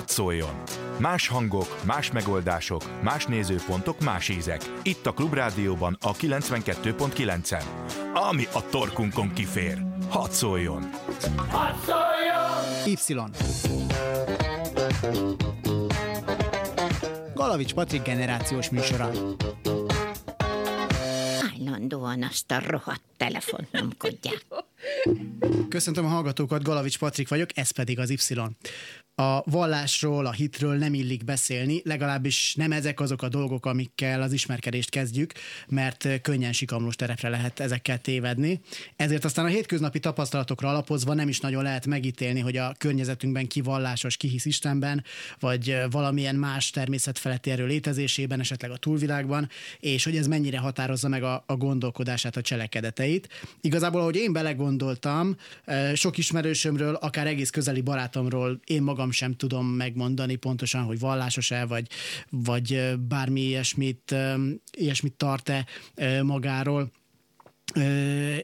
hadd szóljon! Más hangok, más megoldások, más nézőpontok, más ízek. Itt a Klubrádióban a 92.9-en. Ami a torkunkon kifér. Hadd szóljon! Hadd szóljon! Y. Galavics Patrik generációs műsora. Állandóan azt a rohadt telefont nyomkodják. Köszöntöm a hallgatókat, Galavics Patrik vagyok, ez pedig az Y a vallásról, a hitről nem illik beszélni, legalábbis nem ezek azok a dolgok, amikkel az ismerkedést kezdjük, mert könnyen sikamlós terepre lehet ezekkel tévedni. Ezért aztán a hétköznapi tapasztalatokra alapozva nem is nagyon lehet megítélni, hogy a környezetünkben ki vallásos, ki hisz Istenben, vagy valamilyen más természet feletti erő létezésében, esetleg a túlvilágban, és hogy ez mennyire határozza meg a, a gondolkodását, a cselekedeteit. Igazából, ahogy én belegondoltam, eh, sok ismerősömről, akár egész közeli barátomról én magam magam sem tudom megmondani pontosan, hogy vallásos-e, vagy, vagy bármi ilyesmit, ilyesmit tart-e magáról.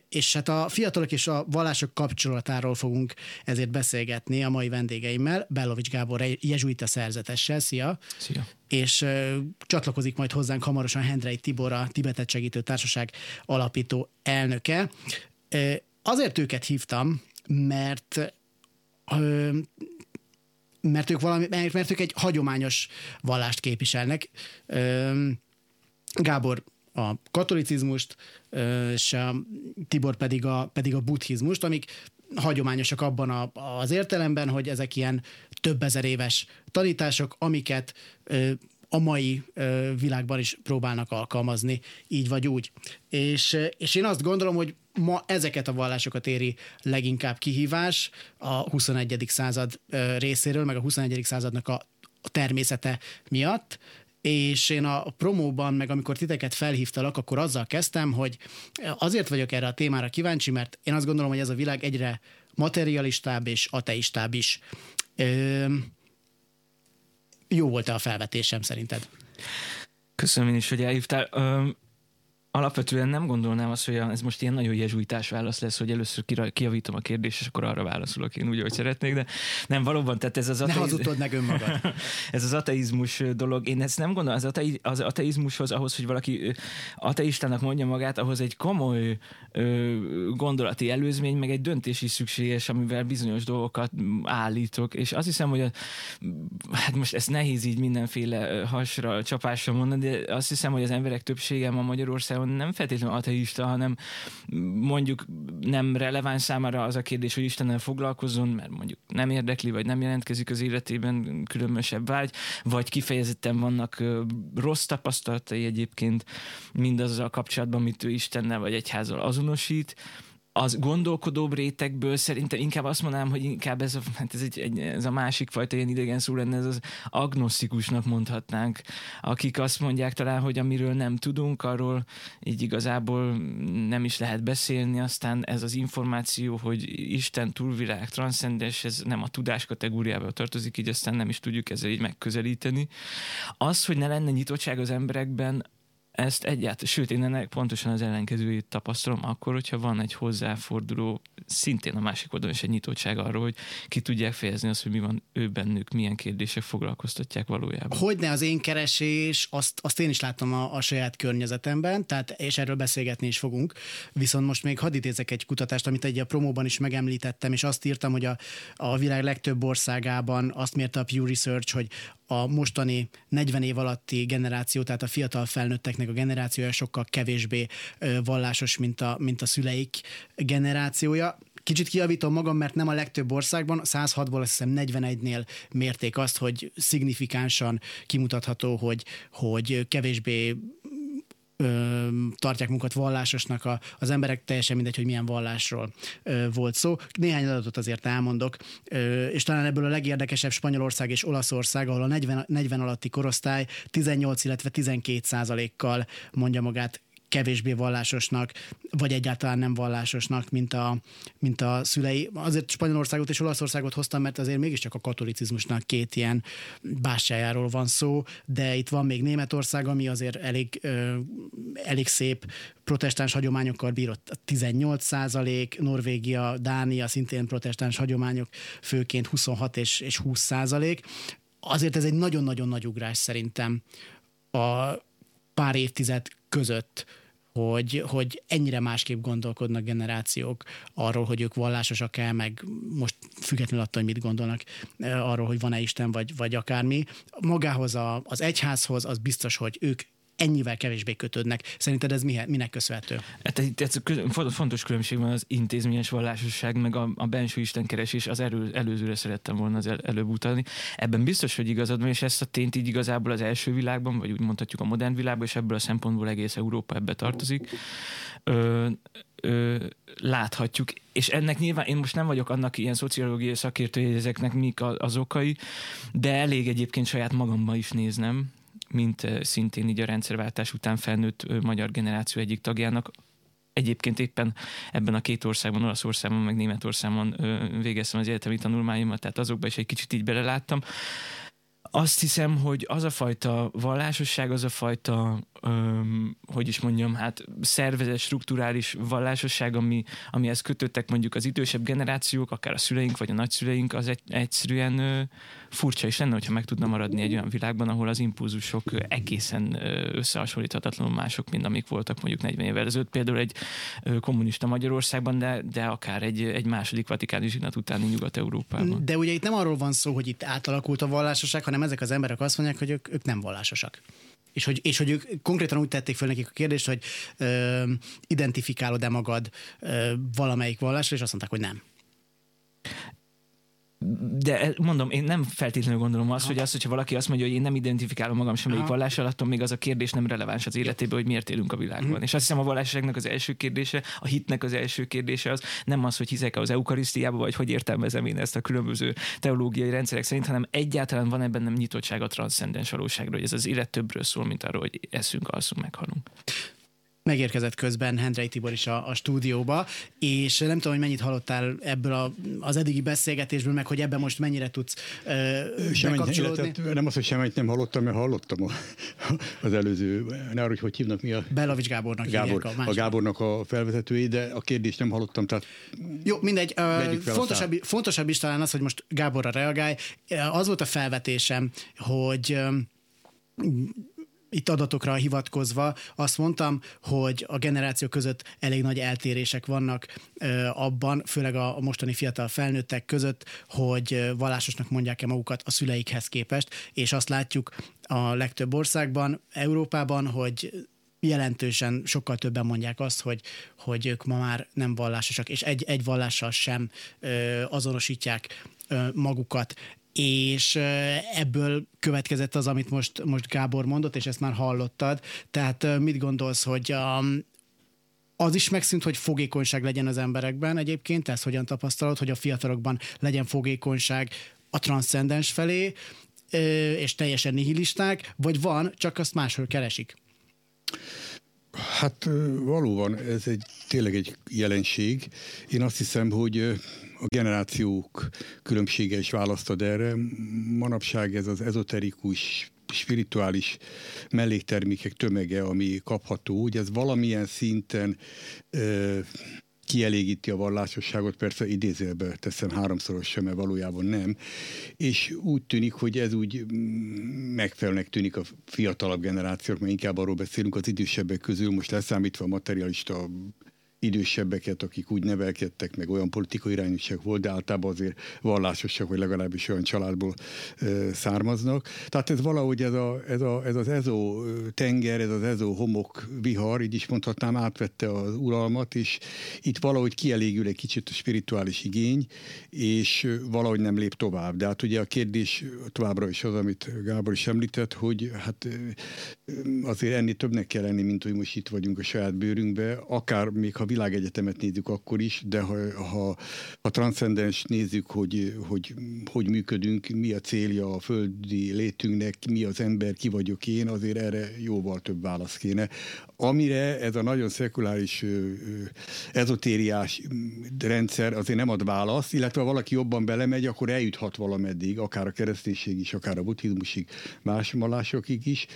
És hát a fiatalok és a vallások kapcsolatáról fogunk ezért beszélgetni a mai vendégeimmel, Bellovics Gábor jezsuita szerzetessel. Szia! Szia! És csatlakozik majd hozzánk hamarosan Hendrei Tibor, a Tibetet Segítő Társaság alapító elnöke. Azért őket hívtam, mert mert ők, valami, mert ők egy hagyományos vallást képviselnek. Gábor a katolicizmust, és a Tibor pedig a, pedig a buddhizmust, amik hagyományosak abban a, az értelemben, hogy ezek ilyen több ezer éves tanítások, amiket a mai világban is próbálnak alkalmazni, így vagy úgy. És, és én azt gondolom, hogy ma ezeket a vallásokat éri leginkább kihívás a 21. század részéről, meg a 21. századnak a természete miatt, és én a promóban, meg amikor titeket felhívtalak, akkor azzal kezdtem, hogy azért vagyok erre a témára kíváncsi, mert én azt gondolom, hogy ez a világ egyre materialistább és ateistább is. Ö, jó volt-e a felvetésem szerinted? Köszönöm én is, hogy elhívtál. Alapvetően nem gondolnám azt, hogy ez most ilyen nagyon jezsuitás válasz lesz, hogy először kiavítom a kérdést, és akkor arra válaszolok én úgy, hogy szeretnék, de nem, valóban, tehát ez az ateiz... Ne hazudtod meg önmagad. ez az ateizmus dolog. Én ezt nem gondolom, az, ateiz... az ateizmushoz, ahhoz, hogy valaki ateistának mondja magát, ahhoz egy komoly ö, gondolati előzmény, meg egy döntés is szükséges, amivel bizonyos dolgokat állítok, és azt hiszem, hogy a, hát most ezt nehéz így mindenféle hasra, csapásra mondani, de azt hiszem, hogy az emberek többsége ma Magyarországon nem feltétlenül ateista, hanem mondjuk nem releváns számára az a kérdés, hogy Istennel foglalkozzon, mert mondjuk nem érdekli, vagy nem jelentkezik az életében különösebb vágy, vagy kifejezetten vannak rossz tapasztalatai egyébként mindazzal kapcsolatban, amit ő Istennel vagy egyházal azonosít, az gondolkodóbb rétegből szerintem inkább azt mondanám, hogy inkább ez a, hát ez, egy, egy, ez a másik fajta ilyen idegen szó lenne, ez az agnosztikusnak mondhatnánk, akik azt mondják talán, hogy amiről nem tudunk, arról így igazából nem is lehet beszélni, aztán ez az információ, hogy Isten túlvilág, transzcendens, ez nem a tudás kategóriába tartozik, így aztán nem is tudjuk ezzel így megközelíteni. Az, hogy ne lenne nyitottság az emberekben, ezt egyáltalán, sőt, én ennek pontosan az ellenkezőjét tapasztalom akkor, hogyha van egy hozzáforduló, szintén a másik oldalon is egy nyitottság arról, hogy ki tudják fejezni azt, hogy mi van ő bennük, milyen kérdések foglalkoztatják valójában. Hogyne az én keresés, azt, azt én is láttam a, a saját környezetemben, tehát, és erről beszélgetni is fogunk. Viszont most még hadd idézek egy kutatást, amit egy a promóban is megemlítettem, és azt írtam, hogy a, a világ legtöbb országában azt mérte a Pew Research, hogy a mostani 40 év alatti generáció, tehát a fiatal felnőtteknek a generációja sokkal kevésbé vallásos, mint a, mint a szüleik generációja. Kicsit kiavítom magam, mert nem a legtöbb országban, 106-ból azt hiszem 41-nél mérték azt, hogy szignifikánsan kimutatható, hogy, hogy kevésbé ö, tartják munkat vallásosnak a, az emberek, teljesen mindegy, hogy milyen vallásról ö, volt szó. Néhány adatot azért elmondok, ö, és talán ebből a legérdekesebb Spanyolország és Olaszország, ahol a 40, 40 alatti korosztály 18, illetve 12 százalékkal mondja magát kevésbé vallásosnak, vagy egyáltalán nem vallásosnak, mint a, mint a szülei. Azért Spanyolországot és Olaszországot hoztam, mert azért mégiscsak a katolicizmusnak két ilyen bástyájáról van szó, de itt van még Németország, ami azért elég, ö, elég szép protestáns hagyományokkal bírott 18 százalék, Norvégia, Dánia szintén protestáns hagyományok, főként 26 és, és 20 százalék azért ez egy nagyon-nagyon nagy ugrás szerintem a pár évtized között, hogy, hogy ennyire másképp gondolkodnak generációk arról, hogy ők vallásosak-e, meg most függetlenül attól, hogy mit gondolnak arról, hogy van-e Isten, vagy, vagy akármi. Magához a, az egyházhoz az biztos, hogy ők ennyivel kevésbé kötődnek. Szerinted ez minek köszönhető? Hát ez fontos különbség van az intézményes vallásosság, meg a, a benső istenkeresés, az erő, előzőre szerettem volna az el, előbb utalni. Ebben biztos, hogy igazad van, és ezt a tényt így igazából az első világban, vagy úgy mondhatjuk a modern világban, és ebből a szempontból egész Európa ebbe tartozik. Ö, ö, láthatjuk, és ennek nyilván én most nem vagyok annak ilyen szociológiai szakértő, hogy ezeknek mik az okai, de elég egyébként saját magamba is néznem, mint szintén így a rendszerváltás után felnőtt magyar generáció egyik tagjának, egyébként éppen ebben a két országban, Olaszországban, meg Németországban végeztem az egyetemi tanulmányomat, tehát azokban is egy kicsit így beleláttam. Azt hiszem, hogy az a fajta vallásosság, az a fajta öm, hogy is mondjam, hát szervezet, strukturális vallásosság, ami, amihez kötöttek mondjuk az idősebb generációk, akár a szüleink vagy a nagyszüleink, az egy, egyszerűen ö, furcsa is lenne, hogyha meg tudna maradni egy olyan világban, ahol az impulzusok egészen összehasonlíthatatlanul mások, mint amik voltak mondjuk 40 évvel ezelőtt. Például egy kommunista Magyarországban, de, de akár egy, egy második vatikáni zsinat utáni Nyugat-Európában. De ugye itt nem arról van szó, hogy itt átalakult a vallásosság, hanem ezek az emberek azt mondják, hogy ők, ők nem vallásosak és hogy, és hogy ők konkrétan úgy tették fel nekik a kérdést, hogy ö, identifikálod-e magad ö, valamelyik vallásra, és azt mondták, hogy nem de mondom, én nem feltétlenül gondolom azt, hogy az, hogyha valaki azt mondja, hogy én nem identifikálom magam semmelyik vallással, attól még az a kérdés nem releváns az életében, hogy miért élünk a világban. Mm. És azt hiszem a vallásságnak az első kérdése, a hitnek az első kérdése az nem az, hogy hiszek az eukarisztiába, vagy hogy értelmezem én ezt a különböző teológiai rendszerek szerint, hanem egyáltalán van ebben nem nyitottság a transzcendens valóságra, hogy ez az élet többről szól, mint arról, hogy eszünk, alszunk, meghalunk megérkezett közben Hendrei Tibor is a, a stúdióba, és nem tudom, hogy mennyit hallottál ebből a, az eddigi beszélgetésből, meg hogy ebben most mennyire tudsz uh, bekapcsolódni. Nem az, hogy semmit nem hallottam, mert hallottam a, az előző, ne arra, hogy hogy hívnak mi a... Belavics Gábornak Gábor, a, a Gábornak a felvezetői, de a kérdést nem hallottam, tehát... Jó, mindegy. Uh, fontosabb, fontosabb is talán az, hogy most Gáborra reagálj. Az volt a felvetésem, hogy itt adatokra hivatkozva azt mondtam, hogy a generáció között elég nagy eltérések vannak abban, főleg a mostani fiatal felnőttek között, hogy vallásosnak mondják-e magukat a szüleikhez képest, és azt látjuk a legtöbb országban, Európában, hogy jelentősen sokkal többen mondják azt, hogy, hogy ők ma már nem vallásosak, és egy, egy vallással sem ö, azonosítják ö, magukat és ebből következett az, amit most, most Gábor mondott, és ezt már hallottad. Tehát mit gondolsz, hogy a, az is megszűnt, hogy fogékonyság legyen az emberekben egyébként, ezt hogyan tapasztalod, hogy a fiatalokban legyen fogékonyság a transzcendens felé, és teljesen nihilisták, vagy van, csak azt máshol keresik? Hát valóban ez egy tényleg egy jelenség. Én azt hiszem, hogy a generációk különbsége is választad erre. Manapság ez az ezoterikus spirituális melléktermékek tömege, ami kapható, hogy ez valamilyen szinten ö, kielégíti a vallásosságot, persze idézőbe teszem háromszoros sem, mert valójában nem, és úgy tűnik, hogy ez úgy megfelelőnek tűnik a fiatalabb generációk, mert inkább arról beszélünk az idősebbek közül, most leszámítva a materialista idősebbeket, akik úgy nevelkedtek, meg olyan politikai irányúság volt, de általában azért vallásosak, vagy legalábbis olyan családból ö, származnak. Tehát ez valahogy ez, a, ez, a, ez az ezó tenger, ez az ezó homok vihar, így is mondhatnám, átvette az uralmat, és itt valahogy kielégül egy kicsit a spirituális igény, és valahogy nem lép tovább. De hát ugye a kérdés továbbra is az, amit Gábor is említett, hogy hát azért ennél többnek kell lenni, mint hogy most itt vagyunk a saját bőrünkbe, akár még ha világegyetemet nézzük akkor is, de ha, ha, ha transzcendens nézzük, hogy, hogy hogy működünk, mi a célja a földi létünknek, mi az ember, ki vagyok én, azért erre jóval több válasz kéne. Amire ez a nagyon szekuláris ezotériás rendszer azért nem ad választ, illetve ha valaki jobban belemegy, akkor eljuthat valameddig, akár a kereszténység is, akár a buddhizmusig, más vallásokig is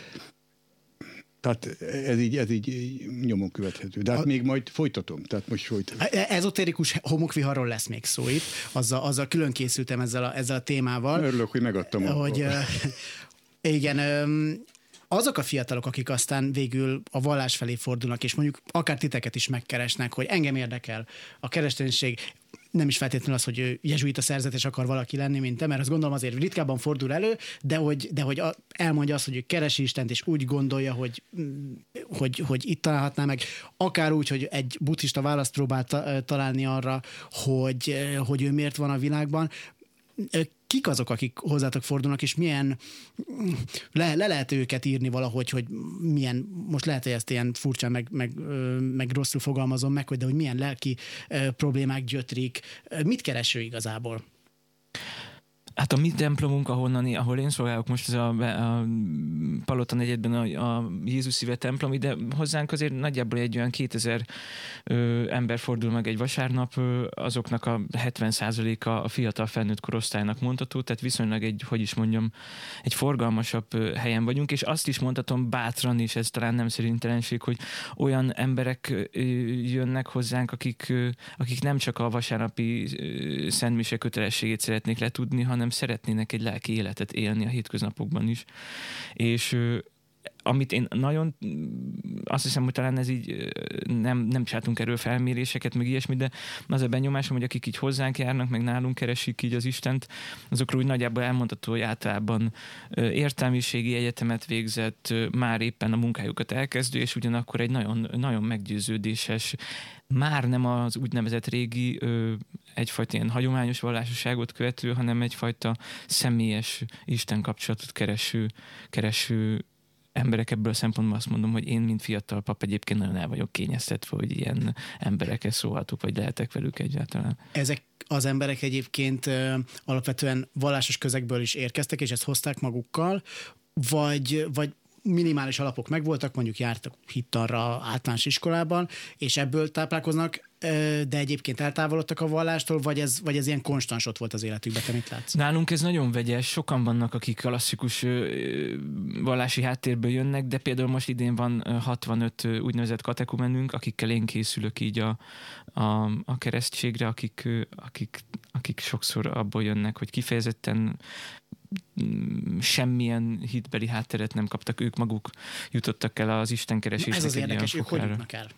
Tehát ez így, ez így nyomon követhető. De hát a... még majd folytatom, tehát most folytatom. E- ezotérikus homokviharról lesz még szó itt, azzal, azzal külön készültem ezzel a, ezzel a témával. Örülök, hogy megadtam. Hogy, igen, azok a fiatalok, akik aztán végül a vallás felé fordulnak, és mondjuk akár titeket is megkeresnek, hogy engem érdekel a kereszténység, nem is feltétlenül az, hogy jezsuita szerzetes akar valaki lenni, mint te, mert azt gondolom azért ritkábban fordul elő, de hogy, de hogy elmondja azt, hogy ő keresi Istent, és úgy gondolja, hogy, mm, hogy, hogy itt találhatná meg, akár úgy, hogy egy buddhista választ próbál találni arra, hogy, hogy ő miért van a világban, kik azok, akik hozzátok fordulnak, és milyen, le, le lehet őket írni valahogy, hogy milyen, most lehet, hogy ezt ilyen furcsán, meg, meg, meg rosszul fogalmazom meg, hogy de hogy milyen lelki problémák gyötrik, mit kereső igazából? Hát a mi templomunk, ahonnan, ahol én szolgálok most, ez a, a Palota negyedben a, a Jézus szíve templom, ide hozzánk azért nagyjából egy olyan 2000 ö, ember fordul meg egy vasárnap, ö, azoknak a 70%-a a fiatal felnőtt korosztálynak mondható, tehát viszonylag egy, hogy is mondjam, egy forgalmasabb helyen vagyunk, és azt is mondhatom bátran, és ez talán nem szerintelenség, hogy olyan emberek ö, jönnek hozzánk, akik, ö, akik nem csak a vasárnapi ö, szentmise kötelességét szeretnék letudni, hanem hanem szeretnének egy lelki életet élni a hétköznapokban is. És amit én nagyon, azt hiszem, hogy talán ez így nem, nem csináltunk erről felméréseket, meg ilyesmi, de az a benyomásom, hogy akik így hozzánk járnak, meg nálunk keresik így az Istent, azokról úgy nagyjából elmondható, hogy általában értelmiségi egyetemet végzett, már éppen a munkájukat elkezdő, és ugyanakkor egy nagyon, nagyon meggyőződéses, már nem az úgynevezett régi, egyfajta ilyen hagyományos vallásosságot követő, hanem egyfajta személyes Isten kapcsolatot kereső, kereső emberek ebből a szempontból azt mondom, hogy én, mint fiatal pap egyébként nagyon el vagyok kényeztetve, hogy ilyen emberekhez szólhatok, vagy lehetek velük egyáltalán. Ezek az emberek egyébként alapvetően vallásos közegből is érkeztek, és ezt hozták magukkal, vagy, vagy minimális alapok megvoltak, mondjuk jártak hittanra általános iskolában, és ebből táplálkoznak, de egyébként eltávolodtak a vallástól, vagy ez, vagy ez ilyen konstans ott volt az életükben, te mit látsz? Nálunk ez nagyon vegyes, sokan vannak, akik klasszikus vallási háttérből jönnek, de például most idén van 65 úgynevezett katekumenünk, akikkel én készülök így a, a, a keresztségre, akik, akik, akik sokszor abból jönnek, hogy kifejezetten mm, semmilyen hitbeli hátteret nem kaptak, ők maguk jutottak el az istenkeresésnek. Ez az érdekes, ők hogy jutnak el?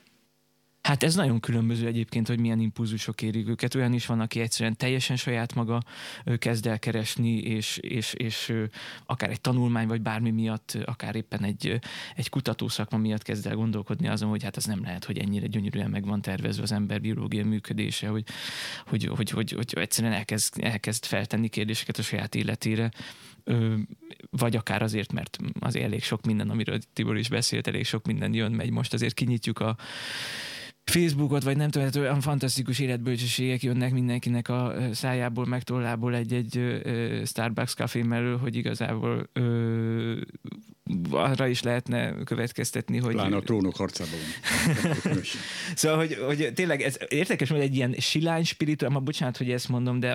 Hát ez nagyon különböző egyébként, hogy milyen impulzusok érik őket. Olyan is van, aki egyszerűen teljesen saját maga kezd el keresni, és, és, és akár egy tanulmány, vagy bármi miatt, akár éppen egy, egy kutatószakma miatt kezd el gondolkodni azon, hogy hát az nem lehet, hogy ennyire gyönyörűen meg van tervezve az ember biológiai működése, hogy, hogy, hogy, hogy, hogy egyszerűen elkezd, elkezd feltenni kérdéseket a saját életére vagy akár azért, mert azért elég sok minden, amiről Tibor is beszélt, elég sok minden jön, megy. Most azért kinyitjuk a Facebookot, vagy nem tudom, hát olyan fantasztikus életbölcsességek jönnek mindenkinek a szájából, meg tollából egy-egy Starbucks kafé mellől, hogy igazából ö, arra is lehetne következtetni, hogy... Pláne a trónok harcában. szóval, hogy, hogy tényleg ez érdekes, hogy egy ilyen silány spirituál, ma bocsánat, hogy ezt mondom, de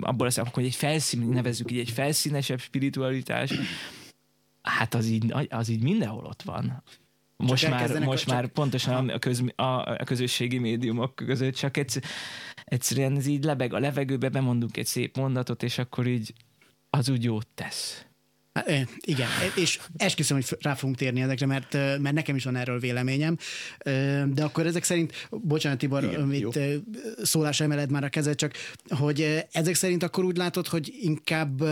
abból lesz, hogy egy felszín, nevezzük így egy felszínesebb spiritualitás, hát az így, az így mindenhol ott van most már, most a, már csak... pontosan a, köz, a, a közösségi médiumok között csak egyszer, egyszerűen ez így lebeg a levegőbe, bemondunk egy szép mondatot, és akkor így az úgy jót tesz. Igen, és esküszöm, hogy rá fogunk térni ezekre, mert, mert nekem is van erről véleményem. De akkor ezek szerint, bocsánat Tibor, Igen, itt szólás emeled már a kezed, csak hogy ezek szerint akkor úgy látod, hogy inkább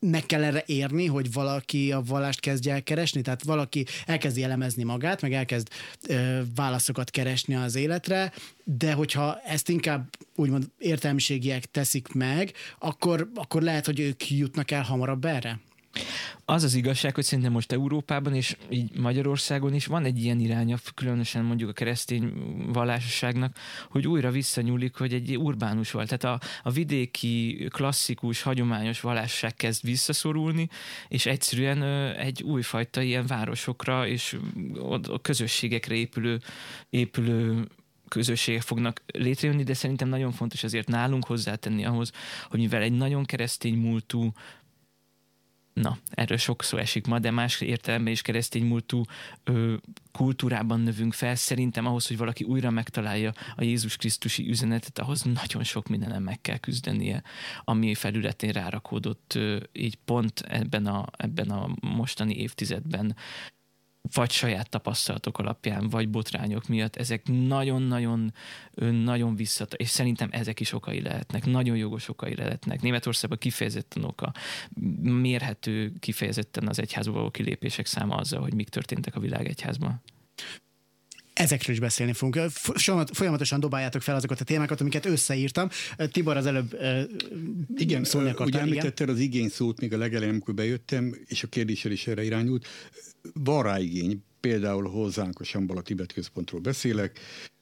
meg kell erre érni, hogy valaki a vallást kezdje el keresni, tehát valaki elkezdi elemezni magát, meg elkezd ö, válaszokat keresni az életre, de hogyha ezt inkább úgymond értelmiségiek teszik meg, akkor, akkor lehet, hogy ők jutnak el hamarabb erre? Az az igazság, hogy szerintem most Európában és így Magyarországon is van egy ilyen iránya, különösen mondjuk a keresztény vallásosságnak, hogy újra visszanyúlik, hogy egy urbánus volt. Tehát a, a vidéki, klasszikus, hagyományos vallásság kezd visszaszorulni, és egyszerűen egy újfajta ilyen városokra és a közösségekre épülő, épülő közösségek fognak létrejönni, de szerintem nagyon fontos azért nálunk hozzátenni ahhoz, hogy mivel egy nagyon keresztény múltú Na, erről sok szó esik ma, de más értelemben is keresztény múltú ö, kultúrában növünk fel. Szerintem ahhoz, hogy valaki újra megtalálja a Jézus Krisztusi üzenetet, ahhoz nagyon sok mindenem meg kell küzdenie, ami felületén rárakódott ö, így pont ebben a, ebben a mostani évtizedben vagy saját tapasztalatok alapján, vagy botrányok miatt, ezek nagyon-nagyon nagyon visszat, és szerintem ezek is okai lehetnek, nagyon jogos okai lehetnek. Németországban kifejezetten oka, mérhető kifejezetten az egyházba való kilépések száma azzal, hogy mik történtek a világ egyházban. Ezekről is beszélni fogunk. Folyamatosan dobáljátok fel azokat a témákat, amiket összeírtam. Tibor az előbb igen, szólni akartál. Ugye említetted az igény szót még a legelején, amikor bejöttem, és a kérdéssel is erre irányult. Van rá igény, például hozzánk a Sambala Tibet központról beszélek,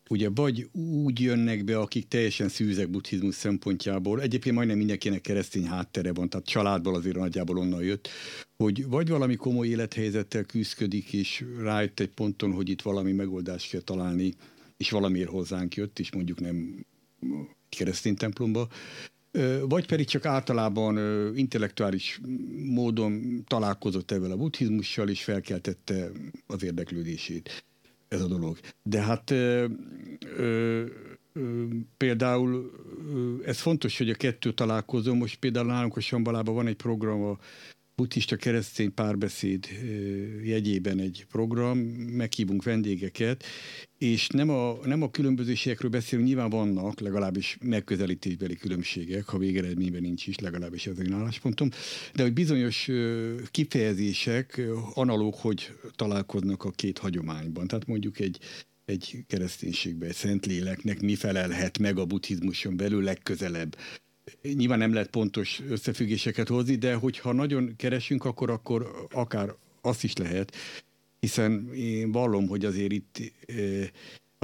ugye vagy úgy jönnek be, akik teljesen szűzek buddhizmus szempontjából, egyébként majdnem mindenkinek keresztény háttere van, tehát családból azért nagyjából onnan jött, hogy vagy valami komoly élethelyzettel küzdik, és rájött egy ponton, hogy itt valami megoldást kell találni, és valamiért hozzánk jött, és mondjuk nem keresztény templomba, vagy pedig csak általában intellektuális módon találkozott ezzel a buddhizmussal, és felkeltette az érdeklődését ez a dolog. De hát ö, ö, például ö, ez fontos, hogy a kettő találkozó. Most például nálunk a Sambalában van egy program a buddhista keresztény párbeszéd jegyében egy program, meghívunk vendégeket, és nem a, nem a különbözőségekről beszélünk, nyilván vannak legalábbis megközelítésbeli különbségek, ha végeredményben nincs is, legalábbis ez egy álláspontom, de hogy bizonyos kifejezések analóg, hogy találkoznak a két hagyományban. Tehát mondjuk egy, egy kereszténységben, egy szentléleknek mi felelhet meg a buddhizmuson belül legközelebb Nyilván nem lehet pontos összefüggéseket hozni, de hogyha nagyon keresünk, akkor, akkor akár azt is lehet, hiszen én vallom, hogy azért itt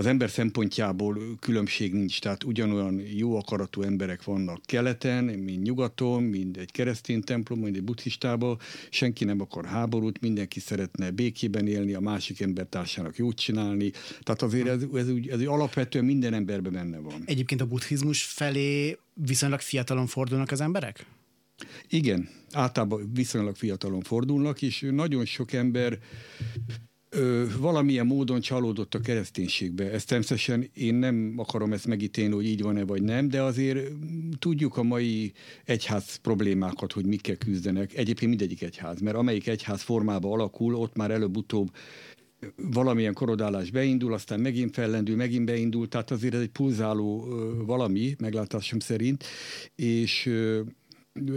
az ember szempontjából különbség nincs, tehát ugyanolyan jó akaratú emberek vannak keleten, mint nyugaton, mint egy keresztény templom, mint egy buddhistában, senki nem akar háborút, mindenki szeretne békében élni, a másik embertársának jót csinálni, tehát azért ez, ez, ez, ez alapvetően minden emberben benne van. Egyébként a buddhizmus felé viszonylag fiatalon fordulnak az emberek? Igen, általában viszonylag fiatalon fordulnak, és nagyon sok ember ö, valamilyen módon csalódott a kereszténységbe. Ezt természetesen én nem akarom ezt megítélni, hogy így van-e vagy nem, de azért tudjuk a mai egyház problémákat, hogy mikkel küzdenek. Egyébként mindegyik egyház, mert amelyik egyház formába alakul, ott már előbb-utóbb valamilyen korodálás beindul, aztán megint fellendül, megint beindul, tehát azért ez egy pulzáló valami, meglátásom szerint, és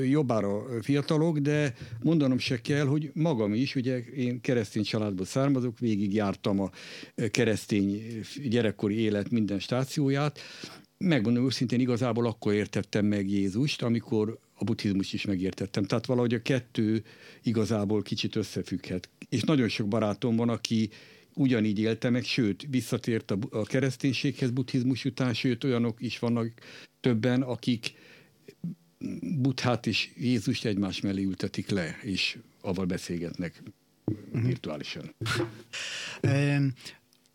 jobbára fiatalok, de mondanom se kell, hogy magam is, ugye én keresztény családból származok, végig jártam a keresztény gyerekkori élet minden stációját, megmondom őszintén, igazából akkor értettem meg Jézust, amikor a buddhizmus is megértettem. Tehát valahogy a kettő igazából kicsit összefügghet. És nagyon sok barátom van, aki ugyanígy élte meg, sőt, visszatért a, a kereszténységhez buddhizmus után, sőt, olyanok is vannak többen, akik Buddhát és Jézust egymás mellé ültetik le, és avval beszélgetnek uh-huh. virtuálisan.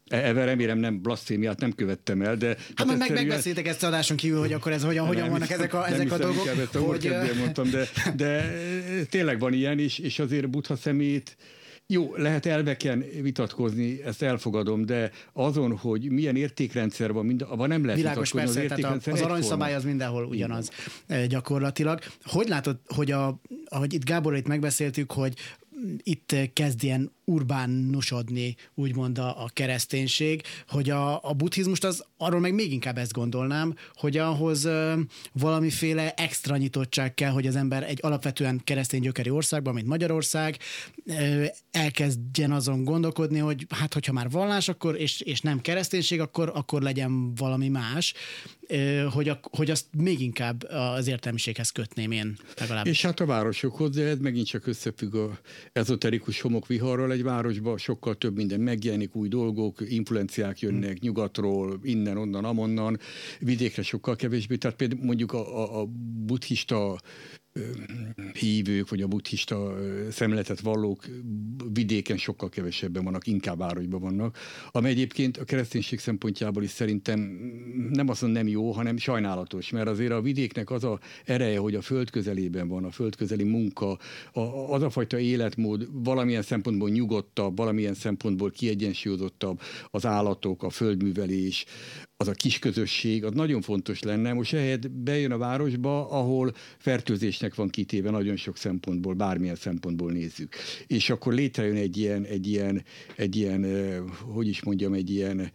Ebben remélem nem blaszfémiát nem követtem el, de... Hát, hát meg, meg megbeszéltek ezt a adáson kívül, hogy akkor ez hogyan, hogyan vannak ezek a, ezek a dolgok. Hogy... mondtam, de, de tényleg van ilyen is, és azért Buddha szemét jó, lehet elveken vitatkozni, ezt elfogadom, de azon, hogy milyen értékrendszer van, mind, van nem lehet Világos, persze, az értékrendszer az aranyszabály az mindenhol ugyanaz Igen. gyakorlatilag. Hogy látod, hogy a, ahogy itt Gábor itt megbeszéltük, hogy itt kezd ilyen urbánusodni, úgymond a, a kereszténység, hogy a, a buddhizmust az, arról meg még inkább ezt gondolnám, hogy ahhoz ö, valamiféle extra nyitottság kell, hogy az ember egy alapvetően keresztény gyökeri országban, mint Magyarország, ö, elkezdjen azon gondolkodni, hogy hát hogyha már vallás, akkor, és, és nem kereszténység, akkor, akkor legyen valami más, ö, hogy, a, hogy azt még inkább az értelmiséghez kötném én legalábbis. És hát a városokhoz, de ez megint csak összefügg a ezoterikus homokviharral, egy városban sokkal több minden megjelenik, új dolgok, influenciák jönnek hmm. nyugatról, innen, onnan, amonnan, vidékre sokkal kevésbé. Tehát például mondjuk a, a, a buddhista hívők, vagy a buddhista szemletet vallók vidéken sokkal kevesebben vannak, inkább városban vannak, ami egyébként a kereszténység szempontjából is szerintem nem azt mondom nem jó, hanem sajnálatos, mert azért a vidéknek az a ereje, hogy a föld közelében van, a föld közeli munka, a, az a fajta életmód valamilyen szempontból nyugodtabb, valamilyen szempontból kiegyensúlyozottabb, az állatok, a földművelés, az a kis közösség, az nagyon fontos lenne. Most ehhez bejön a városba, ahol fertőzésnek van kitéve nagyon sok szempontból, bármilyen szempontból nézzük. És akkor létrejön egy ilyen, egy ilyen, egy ilyen hogy is mondjam, egy ilyen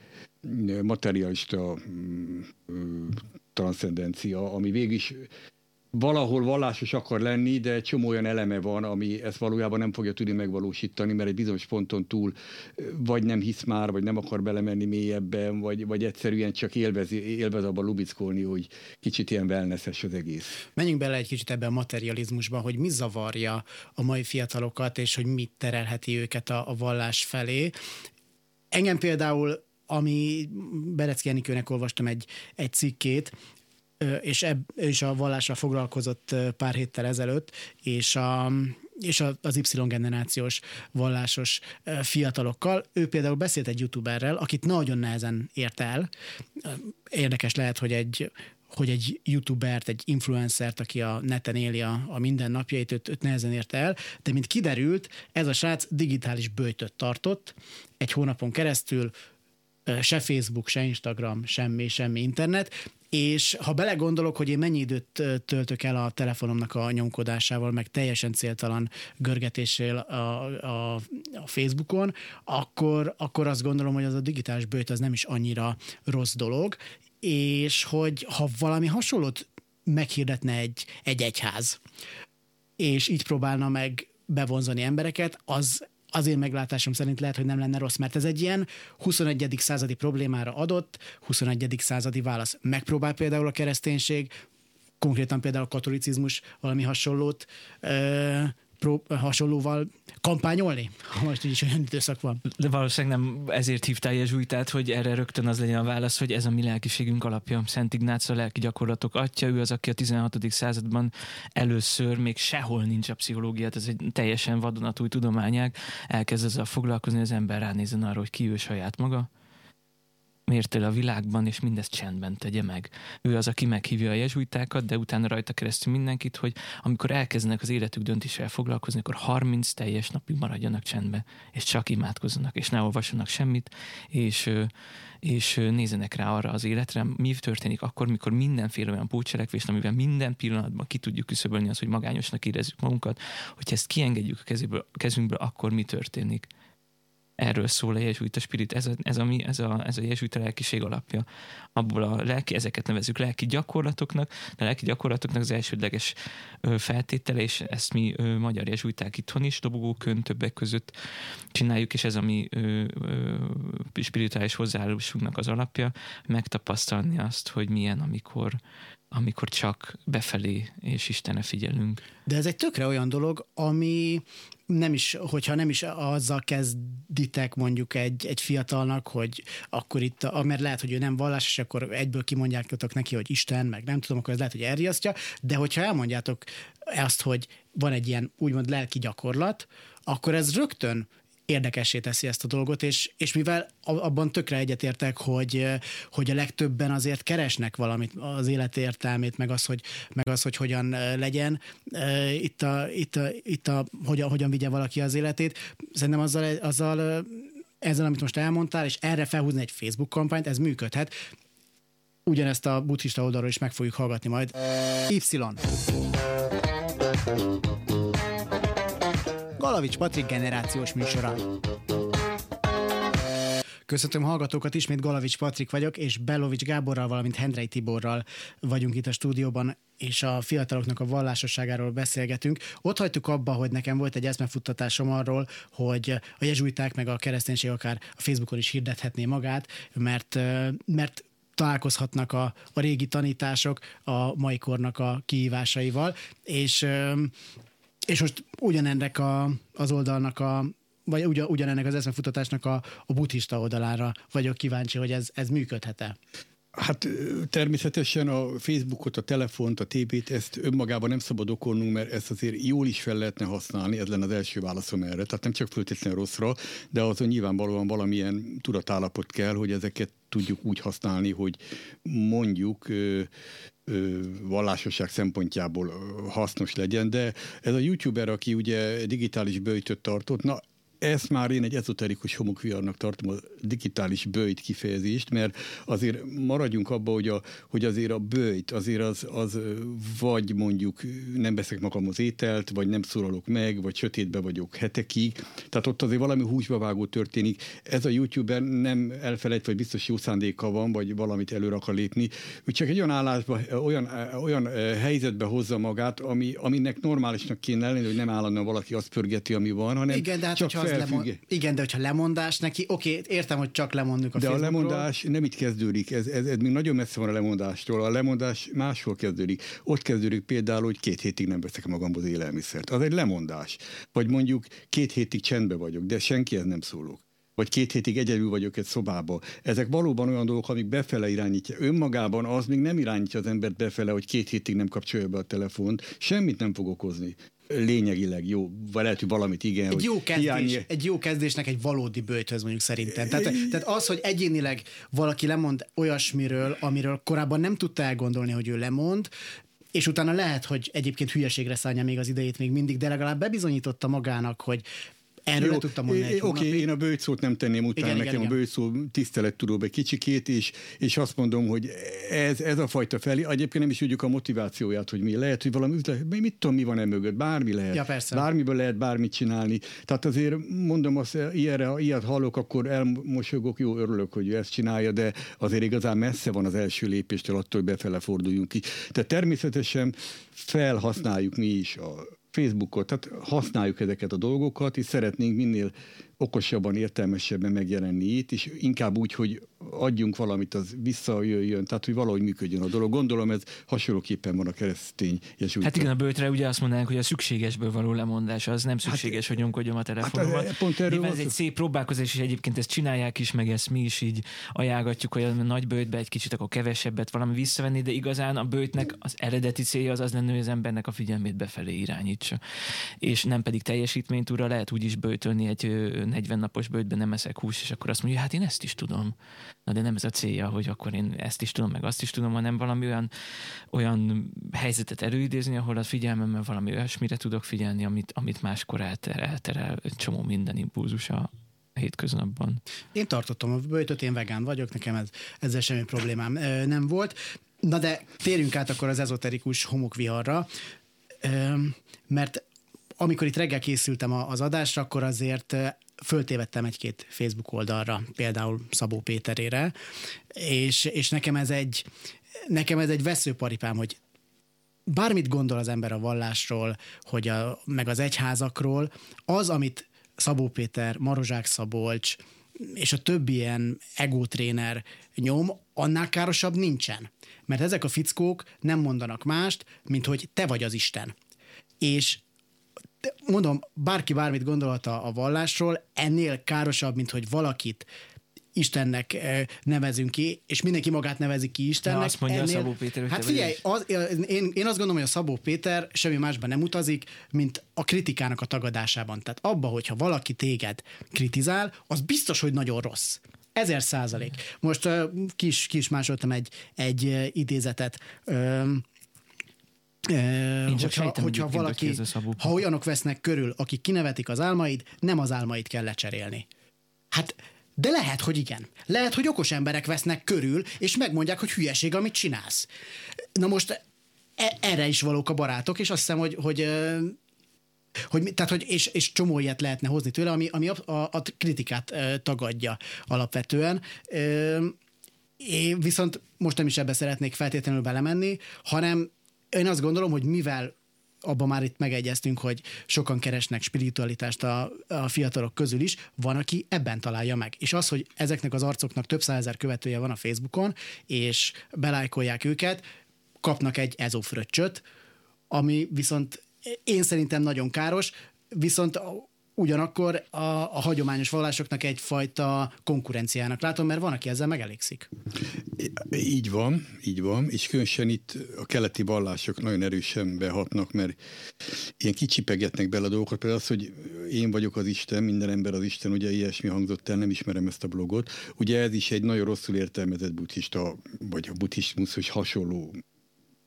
materialista mm, transzendencia, ami végig is valahol vallásos akar lenni, de egy csomó olyan eleme van, ami ezt valójában nem fogja tudni megvalósítani, mert egy bizonyos ponton túl vagy nem hisz már, vagy nem akar belemenni mélyebben, vagy, vagy egyszerűen csak élvez, élvez abban lubickolni, hogy kicsit ilyen wellnesses az egész. Menjünk bele egy kicsit ebben a materializmusban, hogy mi zavarja a mai fiatalokat, és hogy mit terelheti őket a, a vallás felé. Engem például ami Berecki Enikőnek olvastam egy, egy cikkét, és, eb, és a vallásra foglalkozott pár héttel ezelőtt, és a, és az Y generációs vallásos fiatalokkal. Ő például beszélt egy youtuberrel, akit nagyon nehezen ért el. Érdekes lehet, hogy egy hogy egy youtubert, egy influencert, aki a neten éli a, a mindennapjait, őt, őt nehezen érte el, de mint kiderült, ez a srác digitális bőjtöt tartott egy hónapon keresztül, se Facebook, se Instagram, semmi, semmi internet, és ha belegondolok, hogy én mennyi időt töltök el a telefonomnak a nyomkodásával, meg teljesen céltalan görgetéssel a, a, a Facebookon, akkor, akkor azt gondolom, hogy az a digitális bőjt az nem is annyira rossz dolog, és hogy ha valami hasonlót meghirdetne egy, egy egyház, és így próbálna meg bevonzani embereket, az az én meglátásom szerint lehet, hogy nem lenne rossz, mert ez egy ilyen 21. századi problémára adott, 21. századi válasz. Megpróbál például a kereszténység, konkrétan például a katolicizmus valami hasonlót pró- hasonlóval kampányolni, ha most is olyan időszak van. De valószínűleg nem ezért hívtál jezsuitát, hogy erre rögtön az legyen a válasz, hogy ez a mi lelkiségünk alapja. Szent Ignác a lelki gyakorlatok atya, ő az, aki a 16. században először még sehol nincs a pszichológiát, ez egy teljesen vadonatúj tudományág, elkezd ezzel foglalkozni, az ember ránézen arra, hogy ki ő saját maga, miért él a világban, és mindezt csendben tegye meg. Ő az, aki meghívja a jezsuitákat, de utána rajta keresztül mindenkit, hogy amikor elkezdenek az életük döntéssel foglalkozni, akkor 30 teljes napig maradjanak csendbe, és csak imádkozzanak, és ne olvassanak semmit, és, és nézenek rá arra az életre, mi történik akkor, mikor mindenféle olyan pótcselekvés, amivel minden pillanatban ki tudjuk küszöbölni az, hogy magányosnak érezzük magunkat, hogy ezt kiengedjük a kezünkből, akkor mi történik erről szól a jezsuita spirit, ez a, ez a, ez a, ez a jezsuita lelkiség alapja. Abból a lelki, ezeket nevezük lelki gyakorlatoknak, de a lelki gyakorlatoknak az elsődleges feltétele, és ezt mi ö, magyar jezsuiták itthon is dobogókön többek között csináljuk, és ez a mi ö, ö, spirituális hozzáállásunknak az alapja, megtapasztalni azt, hogy milyen, amikor amikor csak befelé és Istenre figyelünk. De ez egy tökre olyan dolog, ami nem is, hogyha nem is azzal kezditek mondjuk egy, egy fiatalnak, hogy akkor itt, a, mert lehet, hogy ő nem vallás, és akkor egyből kimondjátok neki, hogy Isten, meg nem tudom, akkor ez lehet, hogy elriasztja, de hogyha elmondjátok azt, hogy van egy ilyen úgymond lelki gyakorlat, akkor ez rögtön érdekessé teszi ezt a dolgot, és, és mivel abban tökre egyetértek, hogy, hogy a legtöbben azért keresnek valamit, az élet értelmét, meg az, hogy, meg az, hogy hogyan legyen, itt a, itt a, itt a hogyan, hogyan vigye valaki az életét. Szerintem azzal, azzal ezzel, amit most elmondtál, és erre felhúzni egy Facebook kampányt, ez működhet. Ugyanezt a buddhista oldalról is meg fogjuk hallgatni majd. Y. Galavics Patrik generációs műsora. Köszöntöm hallgatókat, ismét Galavics Patrik vagyok, és Belovics Gáborral, valamint Hendrei Tiborral vagyunk itt a stúdióban, és a fiataloknak a vallásosságáról beszélgetünk. Ott hagytuk abba, hogy nekem volt egy eszmefuttatásom arról, hogy a jezsuiták meg a kereszténység akár a Facebookon is hirdethetné magát, mert, mert találkozhatnak a, a régi tanítások a mai kornak a kihívásaival, és és most ugyanennek a, az oldalnak a vagy ugyan, ugyanennek az eszmefutatásnak a, a buddhista oldalára vagyok kíváncsi, hogy ez, ez működhet-e. Hát természetesen a Facebookot, a telefont, a tévét, ezt önmagában nem szabad okolnunk, mert ezt azért jól is fel lehetne használni, ez lenne az első válaszom erre. Tehát nem csak föltétlenül rosszra, de azon nyilvánvalóan valamilyen tudatállapot kell, hogy ezeket tudjuk úgy használni, hogy mondjuk vallásosság szempontjából hasznos legyen, de ez a youtuber, aki ugye digitális bőjtöt tartott, na ezt már én egy ezoterikus homokviarnak tartom a digitális bőjt kifejezést, mert azért maradjunk abba, hogy, a, hogy azért a bőjt, azért az, az vagy mondjuk nem veszek magamhoz ételt, vagy nem szorolok meg, vagy sötétbe vagyok hetekig, tehát ott azért valami húsba vágó történik. Ez a youtuber nem elfelejt, vagy biztos jó szándéka van, vagy valamit előre akar lépni. Ő csak egy olyan állásba, olyan, olyan helyzetbe hozza magát, ami, aminek normálisnak kéne lenni, hogy nem állandóan valaki azt pörgeti, ami van, hanem Igen, de hát, csak az lemond, igen, de hogyha lemondás neki, oké, értem, hogy csak lemondunk a De a lemondás nem itt kezdődik, ez, ez, ez még nagyon messze van a lemondástól. A lemondás máshol kezdődik. Ott kezdődik például, hogy két hétig nem veszek magamhoz élelmiszert. Az egy lemondás. Vagy mondjuk két hétig csendben vagyok, de senkihez nem szólok vagy két hétig egyedül vagyok egy szobába. Ezek valóban olyan dolgok, amik befele irányítja. Önmagában az még nem irányítja az embert befele, hogy két hétig nem kapcsolja be a telefont. Semmit nem fog okozni lényegileg jó, vagy lehet, hogy valamit igen. Egy jó, kezdés, hiány... egy jó kezdésnek egy valódi bőjthöz mondjuk szerintem. Tehát, tehát az, hogy egyénileg valaki lemond olyasmiről, amiről korábban nem tudta elgondolni, hogy ő lemond, és utána lehet, hogy egyébként hülyeségre szállja még az idejét még mindig, de legalább bebizonyította magának, hogy Erről Jó, tudtam mondani Oké, okay, én a bőjtszót nem tenném utána, igen, nekem igen, a bőjtszó tisztelettudóbb egy kicsikét, és, és azt mondom, hogy ez, ez a fajta felé, egyébként nem is tudjuk a motivációját, hogy mi lehet, hogy valami üzlet, mit tudom, mi van e mögött, bármi lehet. Ja, persze. Bármiből lehet bármit csinálni. Tehát azért mondom, azt, ilyenre, ha ilyet hallok, akkor elmosogok, jó, örülök, hogy ezt csinálja, de azért igazán messze van az első lépéstől attól, hogy befele forduljunk ki. Tehát természetesen felhasználjuk mi is a Facebookot, tehát használjuk ezeket a dolgokat, és szeretnénk minél okosabban, értelmesebben megjelenni itt, és inkább úgy, hogy adjunk valamit, az visszajöjjön, tehát hogy valahogy működjön a dolog. Gondolom ez hasonlóképpen van a keresztény jesújta. Hát igen, a bőtre ugye azt mondanánk, hogy a szükségesből való lemondás, az nem szükséges, hát, hogy nyomkodjam a telefonomat. Hát, pont erről ez egy szép próbálkozás, és egyébként ezt csinálják is, meg ezt mi is így ajánlgatjuk, hogy a nagy bőtbe egy kicsit akkor kevesebbet valami visszavenni, de igazán a bőtnek az eredeti célja az az lenne, hogy az embernek a figyelmét befelé irányítsa. És nem pedig teljesítménytúra, lehet úgy is bőtölni egy 40 napos bőtben nem eszek hús, és akkor azt mondja, hát én ezt is tudom. Na de nem ez a célja, hogy akkor én ezt is tudom, meg azt is tudom, hanem valami olyan, olyan helyzetet előidézni, ahol a figyelmemmel valami olyasmire tudok figyelni, amit, amit máskor elterel, elterel egy csomó minden impulzusa a hétköznapban. Én tartottam a bőtöt, én vegán vagyok, nekem ez, ezzel semmi problémám nem volt. Na de térjünk át akkor az ezoterikus homokviharra, mert amikor itt reggel készültem az adásra, akkor azért föltévettem egy-két Facebook oldalra, például Szabó Péterére, és, és nekem ez egy nekem ez egy veszőparipám, hogy bármit gondol az ember a vallásról, hogy a, meg az egyházakról, az, amit Szabó Péter, Marozsák Szabolcs és a többi ilyen egótréner nyom, annál károsabb nincsen. Mert ezek a fickók nem mondanak mást, mint hogy te vagy az Isten. És mondom, bárki bármit gondolta a vallásról, ennél károsabb, mint hogy valakit Istennek eh, nevezünk ki, és mindenki magát nevezi ki Istennek. Na, azt mondja ennél, a Szabó Péter, hogy Hát figyelj, az, én, én azt gondolom, hogy a Szabó Péter semmi másban nem utazik, mint a kritikának a tagadásában. Tehát abba, hogyha valaki téged kritizál, az biztos, hogy nagyon rossz. Ezer százalék. Most uh, kis, kis másoltam egy, egy uh, idézetet. Uh, én hogyha, sejtem, hogyha valaki, ha olyanok vesznek körül, akik kinevetik az álmaid, nem az álmaid kell lecserélni. Hát de lehet, hogy igen. Lehet, hogy okos emberek vesznek körül, és megmondják, hogy hülyeség, amit csinálsz. Na most e- erre is valók a barátok, és azt hiszem, hogy, hogy hogy, tehát, hogy és, és csomó ilyet lehetne hozni tőle, ami, ami a, a, a kritikát e, tagadja alapvetően. E, én viszont most nem is ebbe szeretnék feltétlenül belemenni, hanem én azt gondolom, hogy mivel abban már itt megegyeztünk, hogy sokan keresnek spiritualitást a, a fiatalok közül is, van, aki ebben találja meg. És az, hogy ezeknek az arcoknak több százezer követője van a Facebookon, és belájkolják őket, kapnak egy ezofröccsöt, ami viszont én szerintem nagyon káros, viszont ugyanakkor a, a hagyományos vallásoknak egyfajta konkurenciának látom, mert van, aki ezzel megelégszik. Így van, így van, és különösen itt a keleti vallások nagyon erősen behatnak, mert ilyen kicsipegetnek bele a dolgokat, például az, hogy én vagyok az Isten, minden ember az Isten, ugye ilyesmi hangzott el, nem ismerem ezt a blogot. Ugye ez is egy nagyon rosszul értelmezett buddhista, vagy a buddhizmus hasonló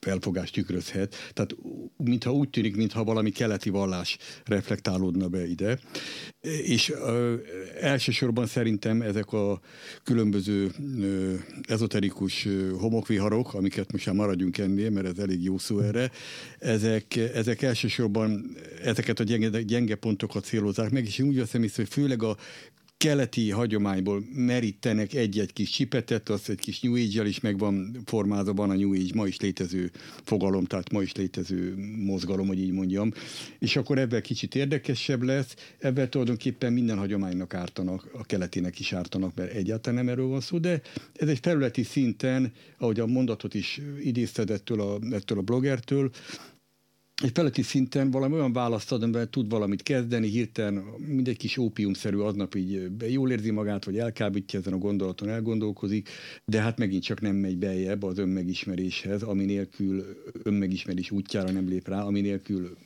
felfogást tükrözhet. Tehát mintha úgy tűnik, mintha valami keleti vallás reflektálódna be ide. És ö, elsősorban szerintem ezek a különböző ö, ezoterikus ö, homokviharok, amiket most már maradjunk ennél, mert ez elég jó szó erre, ezek, ezek elsősorban ezeket a gyenge, gyenge pontokat célozzák meg, és én úgy veszem észre, hogy főleg a keleti hagyományból merítenek egy-egy kis csipetet, az egy kis New Age-jel is megvan formázva, van a New Age ma is létező fogalom, tehát ma is létező mozgalom, hogy így mondjam, és akkor ebben kicsit érdekesebb lesz, ebben tulajdonképpen minden hagyománynak ártanak, a keletinek is ártanak, mert egyáltalán nem erről van szó, de ez egy felületi szinten, ahogy a mondatot is idézted ettől a, ettől a bloggertől, egy feletti szinten valami olyan választ ad, amiben tud valamit kezdeni, hirtelen mindegy kis ópiumszerű aznap így jól érzi magát, vagy elkábítja ezen a gondolaton, elgondolkozik, de hát megint csak nem megy beljebb az önmegismeréshez, ami nélkül önmegismerés útjára nem lép rá, ami nélkül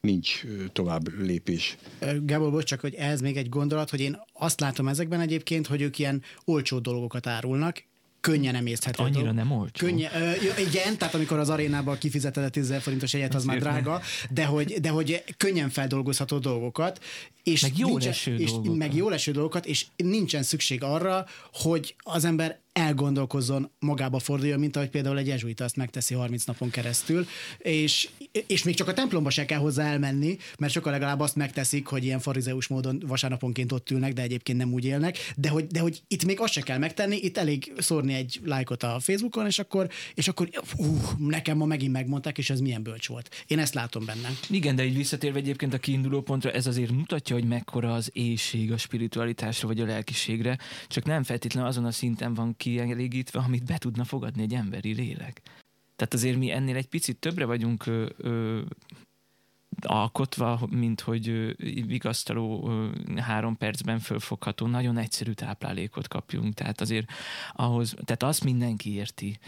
nincs tovább lépés. Gábor, bocs, csak hogy ez még egy gondolat, hogy én azt látom ezekben egyébként, hogy ők ilyen olcsó dolgokat árulnak, könnyen emészthető. Annyira dolog. nem olcsó. Könnyen, ö, igen, tehát amikor az arénában kifizeted a 10 forintos egyet, az már drága, de hogy, de hogy könnyen feldolgozható dolgokat, és meg jó eső és dolgokat. meg jó eső dolgokat, és nincsen szükség arra, hogy az ember elgondolkozzon, magába forduljon, mint ahogy például egy jezsuita azt megteszi 30 napon keresztül, és, és még csak a templomba se kell hozzá elmenni, mert sokan legalább azt megteszik, hogy ilyen farizeus módon vasárnaponként ott ülnek, de egyébként nem úgy élnek, de hogy, de hogy itt még azt se kell megtenni, itt elég szórni egy lájkot a Facebookon, és akkor, és akkor uh, nekem ma megint megmondták, és ez milyen bölcs volt. Én ezt látom benne. Igen, de így visszatérve egyébként a kiinduló pontra, ez azért mutatja, hogy mekkora az éjség a spiritualitásra vagy a lelkiségre, csak nem feltétlenül azon a szinten van kielégítve, amit be tudna fogadni egy emberi lélek. Tehát azért mi ennél egy picit többre vagyunk ö, ö, alkotva, mint hogy vigasztaló három percben fölfogható, nagyon egyszerű táplálékot kapjunk. Tehát azért ahhoz, tehát azt mindenki érti,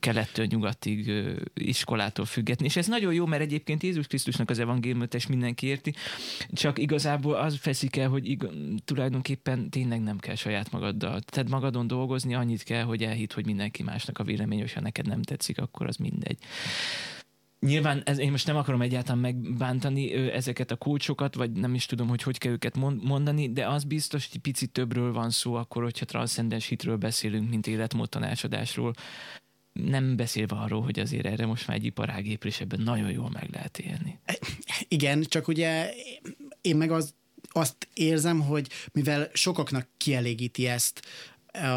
kelettől nyugatig iskolától függetni. És ez nagyon jó, mert egyébként Jézus Krisztusnak az evangéliumot és mindenki érti, csak igazából az feszik el, hogy ig- tulajdonképpen tényleg nem kell saját magaddal. Tehát magadon dolgozni, annyit kell, hogy elhitt, hogy mindenki másnak a vélemény, hogyha neked nem tetszik, akkor az mindegy. Nyilván ez, én most nem akarom egyáltalán megbántani ö, ezeket a kulcsokat, vagy nem is tudom, hogy hogy kell őket mondani, de az biztos, hogy picit többről van szó, akkor, hogyha transzcendens hitről beszélünk, mint életmód tanácsadásról. Nem beszélve arról, hogy azért erre most már egy iparágépre és ebben nagyon jól meg lehet élni. Igen, csak ugye én meg az, azt érzem, hogy mivel sokaknak kielégíti ezt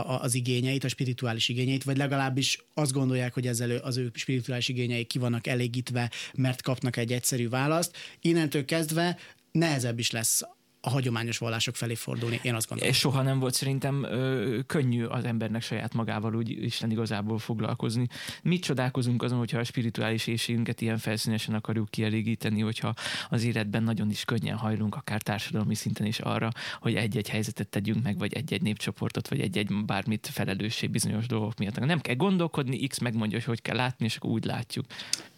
az igényeit, a spirituális igényeit, vagy legalábbis azt gondolják, hogy ezzel az ő spirituális igényeik ki vannak elégítve, mert kapnak egy egyszerű választ. Innentől kezdve nehezebb is lesz a hagyományos vallások felé fordulni, én azt gondolom. És soha nem volt szerintem ö, könnyű az embernek saját magával úgy Isten igazából foglalkozni. Mit csodálkozunk azon, hogyha a spirituális éjségünket ilyen felszínesen akarjuk kielégíteni, hogyha az életben nagyon is könnyen hajlunk, akár társadalmi szinten is arra, hogy egy-egy helyzetet tegyünk meg, vagy egy-egy népcsoportot, vagy egy-egy bármit felelősség bizonyos dolgok miatt. Nem kell gondolkodni, X megmondja, hogy hogy kell látni, és akkor úgy látjuk.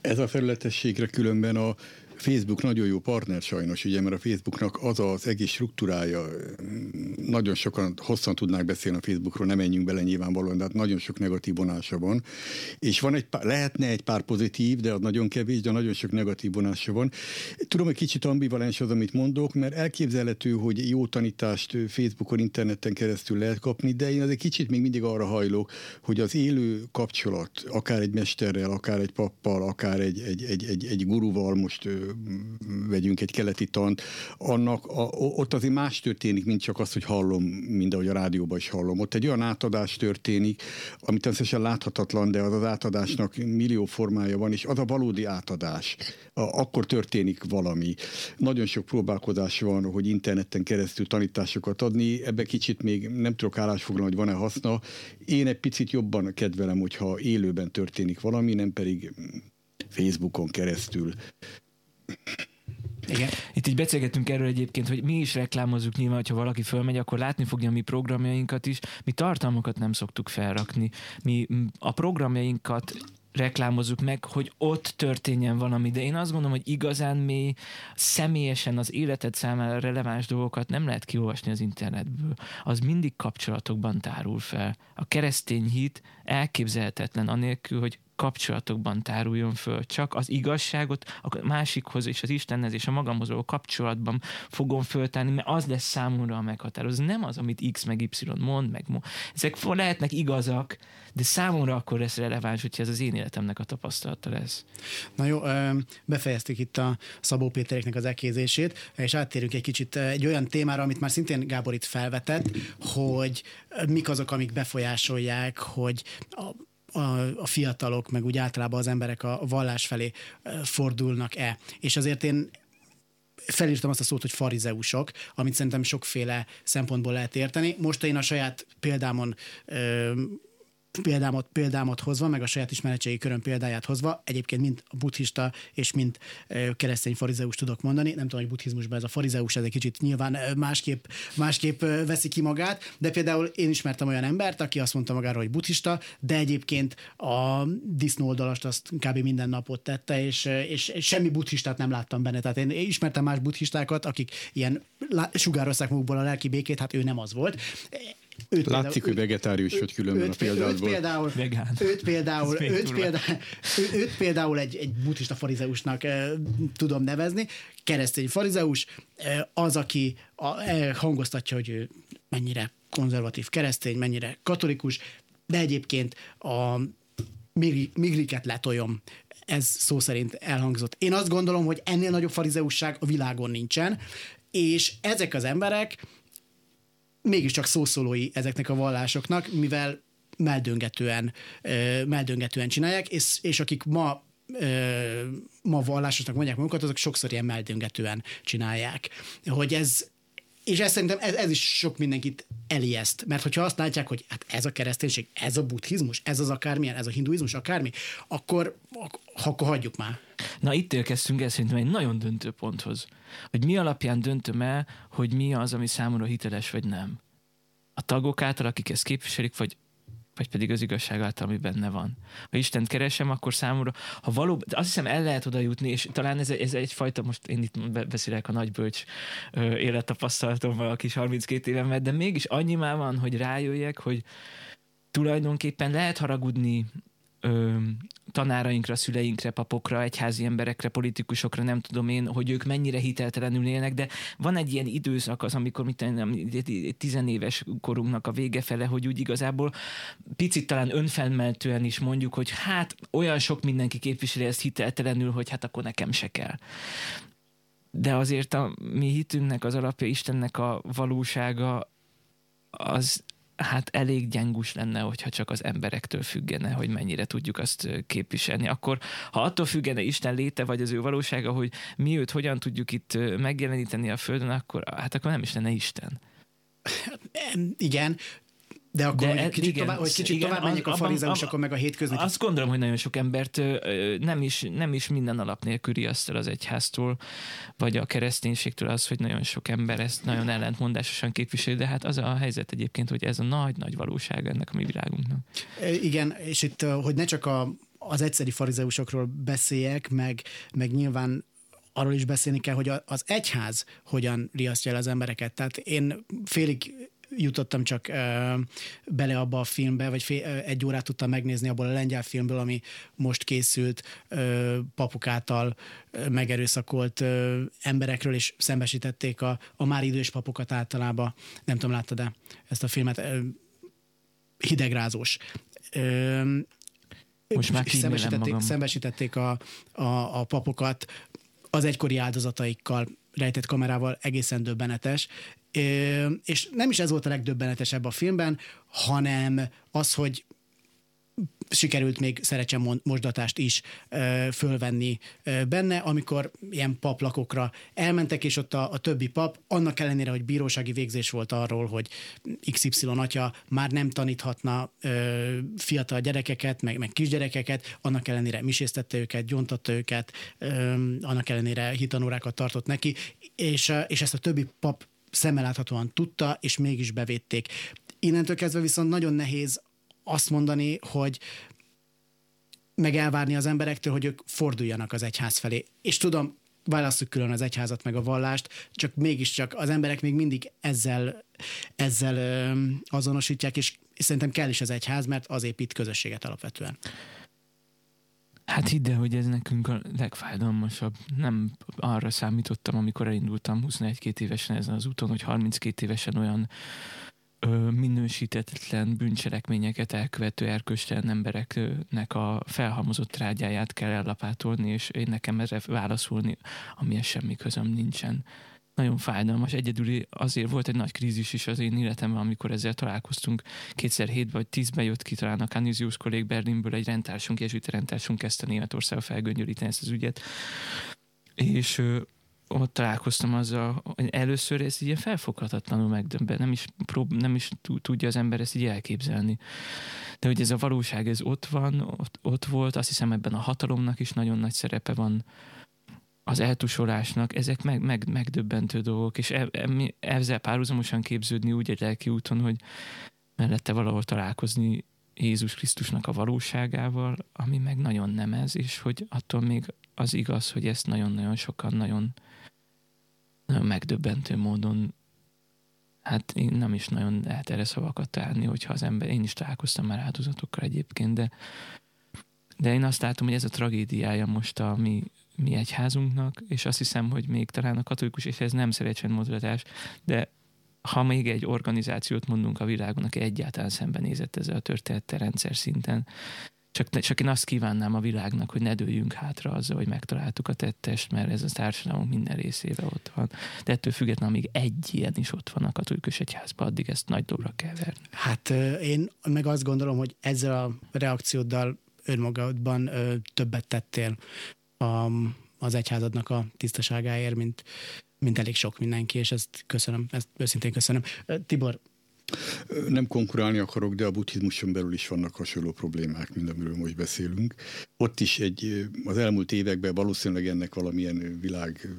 Ez a felületességre különben a Facebook nagyon jó partner sajnos, ugye, mert a Facebooknak az az egész struktúrája, nagyon sokan hosszan tudnák beszélni a Facebookról, nem menjünk bele nyilvánvalóan, de hát nagyon sok negatív vonása van, és van egy pár, lehetne egy pár pozitív, de az nagyon kevés, de nagyon sok negatív vonása van. Tudom, hogy kicsit ambivalens az, amit mondok, mert elképzelhető, hogy jó tanítást Facebookon, interneten keresztül lehet kapni, de én azért kicsit még mindig arra hajlok, hogy az élő kapcsolat, akár egy mesterrel, akár egy pappal, akár egy, egy, egy, egy, egy guruval, most vegyünk egy keleti tant, annak a, ott azért más történik, mint csak az, hogy hallom, mint ahogy a rádióban is hallom. Ott egy olyan átadás történik, amit természetesen láthatatlan, de az az átadásnak millió formája van, és az a valódi átadás. A, akkor történik valami. Nagyon sok próbálkozás van, hogy interneten keresztül tanításokat adni, ebbe kicsit még nem tudok állásfoglalni, hogy van-e haszna. Én egy picit jobban kedvelem, hogyha élőben történik valami, nem pedig Facebookon keresztül Igen. Itt így beszélgettünk erről egyébként, hogy mi is reklámozzuk nyilván, hogyha valaki fölmegy, akkor látni fogja mi programjainkat is. Mi tartalmakat nem szoktuk felrakni. Mi a programjainkat reklámozzuk meg, hogy ott történjen valami, de én azt gondolom, hogy igazán mély, személyesen az életed számára releváns dolgokat nem lehet kiolvasni az internetből. Az mindig kapcsolatokban tárul fel. A keresztény hit elképzelhetetlen anélkül, hogy kapcsolatokban táruljon föl. Csak az igazságot a másikhoz és az Istenhez és a magamhoz való kapcsolatban fogom föltárni, mert az lesz számomra a meghatározó. Nem az, amit X meg Y mond, meg mond. Ezek lehetnek igazak, de számomra akkor lesz releváns, hogyha ez az én életemnek a tapasztalata lesz. Na jó, befejeztük itt a Szabó Péteréknek az ekézését, és áttérünk egy kicsit egy olyan témára, amit már szintén Gábor itt felvetett, hogy mik azok, amik befolyásolják, hogy a a, a fiatalok, meg úgy általában az emberek a vallás felé fordulnak-e. És azért én felírtam azt a szót, hogy farizeusok, amit szerintem sokféle szempontból lehet érteni. Most én a saját példámon példámot, példámot hozva, meg a saját ismeretségi körön példáját hozva, egyébként mind a buddhista és mind keresztény farizeus tudok mondani. Nem tudom, hogy buddhizmusban ez a farizeus, ez egy kicsit nyilván másképp, másképp veszi ki magát, de például én ismertem olyan embert, aki azt mondta magáról, hogy buddhista, de egyébként a disznóoldalast azt kb. minden napot tette, és, és semmi buddhistát nem láttam benne. Tehát én ismertem más buddhistákat, akik ilyen sugározták magukból a lelki békét, hát ő nem az volt Őt Látszik, például, hogy vegetárius vagy különben a példádból. Őt például, Vegán. őt például, őt például, őt például egy, egy buddhista farizeusnak e, tudom nevezni, keresztény farizeus, e, az, aki a, e, hangoztatja, hogy ő mennyire konzervatív keresztény, mennyire katolikus, de egyébként a migri, migriket letoljom, ez szó szerint elhangzott. Én azt gondolom, hogy ennél nagyobb farizeusság a világon nincsen, és ezek az emberek mégiscsak szószólói ezeknek a vallásoknak, mivel meldöngetően, meldöngetően csinálják, és, és akik ma ma vallásosnak mondják magukat, azok sokszor ilyen meldöngetően csinálják. Hogy ez, és ez szerintem ez, ez is sok mindenkit elijeszt, mert hogyha azt látják, hogy hát ez a kereszténység, ez a buddhizmus, ez az akármilyen, ez a hinduizmus, akármi, akkor, akkor hagyjuk már. Na itt érkeztünk el szerintem egy nagyon döntő ponthoz, hogy mi alapján döntöm el, hogy mi az, ami számomra hiteles, vagy nem. A tagok által, akik ezt képviselik, vagy vagy pedig az igazság által, ami benne van. Ha Istent keresem, akkor számomra, ha valóban, azt hiszem el lehet oda jutni, és talán ez, ez egyfajta, most én itt beszélek a nagybölcs élettapasztalatommal, a kis 32 évemet, de mégis annyi már van, hogy rájöjjek, hogy tulajdonképpen lehet haragudni ö, tanárainkra, szüleinkre, papokra, egyházi emberekre, politikusokra, nem tudom én, hogy ők mennyire hiteltelenül élnek, de van egy ilyen időszak az, amikor mit nem, tizenéves korunknak a vége fele, hogy úgy igazából picit talán önfelmeltően is mondjuk, hogy hát olyan sok mindenki képviseli ezt hiteltelenül, hogy hát akkor nekem se kell. De azért a mi hitünknek az alapja, Istennek a valósága az hát elég gyengus lenne, hogyha csak az emberektől függene, hogy mennyire tudjuk azt képviselni. Akkor, ha attól függene Isten léte, vagy az ő valósága, hogy mi őt hogyan tudjuk itt megjeleníteni a Földön, akkor hát akkor nem is lenne Isten. Igen, de akkor, De, hogy kicsit, igen, tovább, hogy kicsit igen, tovább menjek a farizeusokon, meg a hétköznapi. Azt gondolom, hogy nagyon sok embert nem is, nem is minden alap nélkül riaszt el az egyháztól, vagy a kereszténységtől az, hogy nagyon sok ember ezt nagyon ellentmondásosan képviseli, de hát az a helyzet egyébként, hogy ez a nagy-nagy valóság ennek a mi világunknak. Igen, és itt, hogy ne csak a, az egyszeri farizeusokról beszéljek, meg, meg nyilván arról is beszélni kell, hogy az egyház hogyan riasztja el az embereket. Tehát én félig jutottam csak bele abba a filmbe, vagy fél, egy órát tudtam megnézni abból a lengyel filmből, ami most készült papuk által megerőszakolt emberekről, és szembesítették a, a már idős papokat általában. Nem tudom, láttad-e ezt a filmet? Hidegrázós. Most már szembesítették, szembesítették a, a, a papokat az egykori áldozataikkal, rejtett kamerával egészen döbbenetes, és nem is ez volt a legdöbbenetesebb a filmben, hanem az, hogy sikerült még szerecsen mosdatást is ö, fölvenni benne, amikor ilyen paplakokra elmentek, és ott a, a többi pap, annak ellenére, hogy bírósági végzés volt arról, hogy XY atya már nem taníthatna ö, fiatal gyerekeket, meg, meg kisgyerekeket, annak ellenére miséztette őket, gyontatta őket, annak ellenére hitanórákat tartott neki, és, és ezt a többi pap szemmeláthatóan tudta, és mégis bevédték. Innentől kezdve viszont nagyon nehéz azt mondani, hogy meg elvárni az emberektől, hogy ők forduljanak az egyház felé. És tudom, választjuk külön az egyházat meg a vallást, csak mégiscsak az emberek még mindig ezzel, ezzel azonosítják, és szerintem kell is az egyház, mert az épít közösséget alapvetően. Hát hidd el, hogy ez nekünk a legfájdalmasabb. Nem arra számítottam, amikor elindultam 21 évesen ezen az úton, hogy 32 évesen olyan ö, minősítetlen bűncselekményeket elkövető erköstelen embereknek a felhalmozott trágyáját kell ellapátolni, és én nekem erre válaszolni, amihez semmi közöm nincsen nagyon fájdalmas. Egyedül azért volt egy nagy krízis is az én életemben, amikor ezzel találkoztunk. Kétszer hétben vagy tízben jött ki talán a Canisius kollég Berlinből egy rendtársunk, jezsuita rendtársunk kezdte Németország felgöngyölíteni ezt az ügyet. És ott találkoztam azzal, hogy először ez ilyen felfoghatatlanul megdöbben, nem is, prób- nem is tudja az ember ezt így elképzelni. De hogy ez a valóság, ez ott van, ott, ott volt, azt hiszem ebben a hatalomnak is nagyon nagy szerepe van, az eltusolásnak, ezek meg, meg, megdöbbentő dolgok, és e, e, ezzel párhuzamosan képződni úgy egy lelki úton, hogy mellette valahol találkozni Jézus Krisztusnak a valóságával, ami meg nagyon nem ez, és hogy attól még az igaz, hogy ezt nagyon-nagyon sokan nagyon, nagyon megdöbbentő módon hát én nem is nagyon lehet erre szavakat találni, hogyha az ember, én is találkoztam már áldozatokkal egyébként, de, de én azt látom, hogy ez a tragédiája most a mi mi egyházunknak, és azt hiszem, hogy még talán a katolikus, és ez nem szerecsenmozgatás, de ha még egy organizációt mondunk a világon, aki egyáltalán szembenézett ezzel a történettel rendszer szinten, csak, csak én azt kívánnám a világnak, hogy ne dőljünk hátra azzal, hogy megtaláltuk a tettest, mert ez a társadalom minden részébe ott van. De ettől függetlenül még egy ilyen is ott van a katolikus egyházban, addig ezt nagy dobra kell verni. Hát én meg azt gondolom, hogy ezzel a reakcióddal önmagadban többet tettél a, az egyházadnak a tisztaságáért, mint, mint elég sok mindenki, és ezt köszönöm, ezt őszintén köszönöm. Tibor, nem konkurálni akarok, de a buddhizmuson belül is vannak hasonló problémák, mint amiről most beszélünk. Ott is egy, az elmúlt években valószínűleg ennek valamilyen világ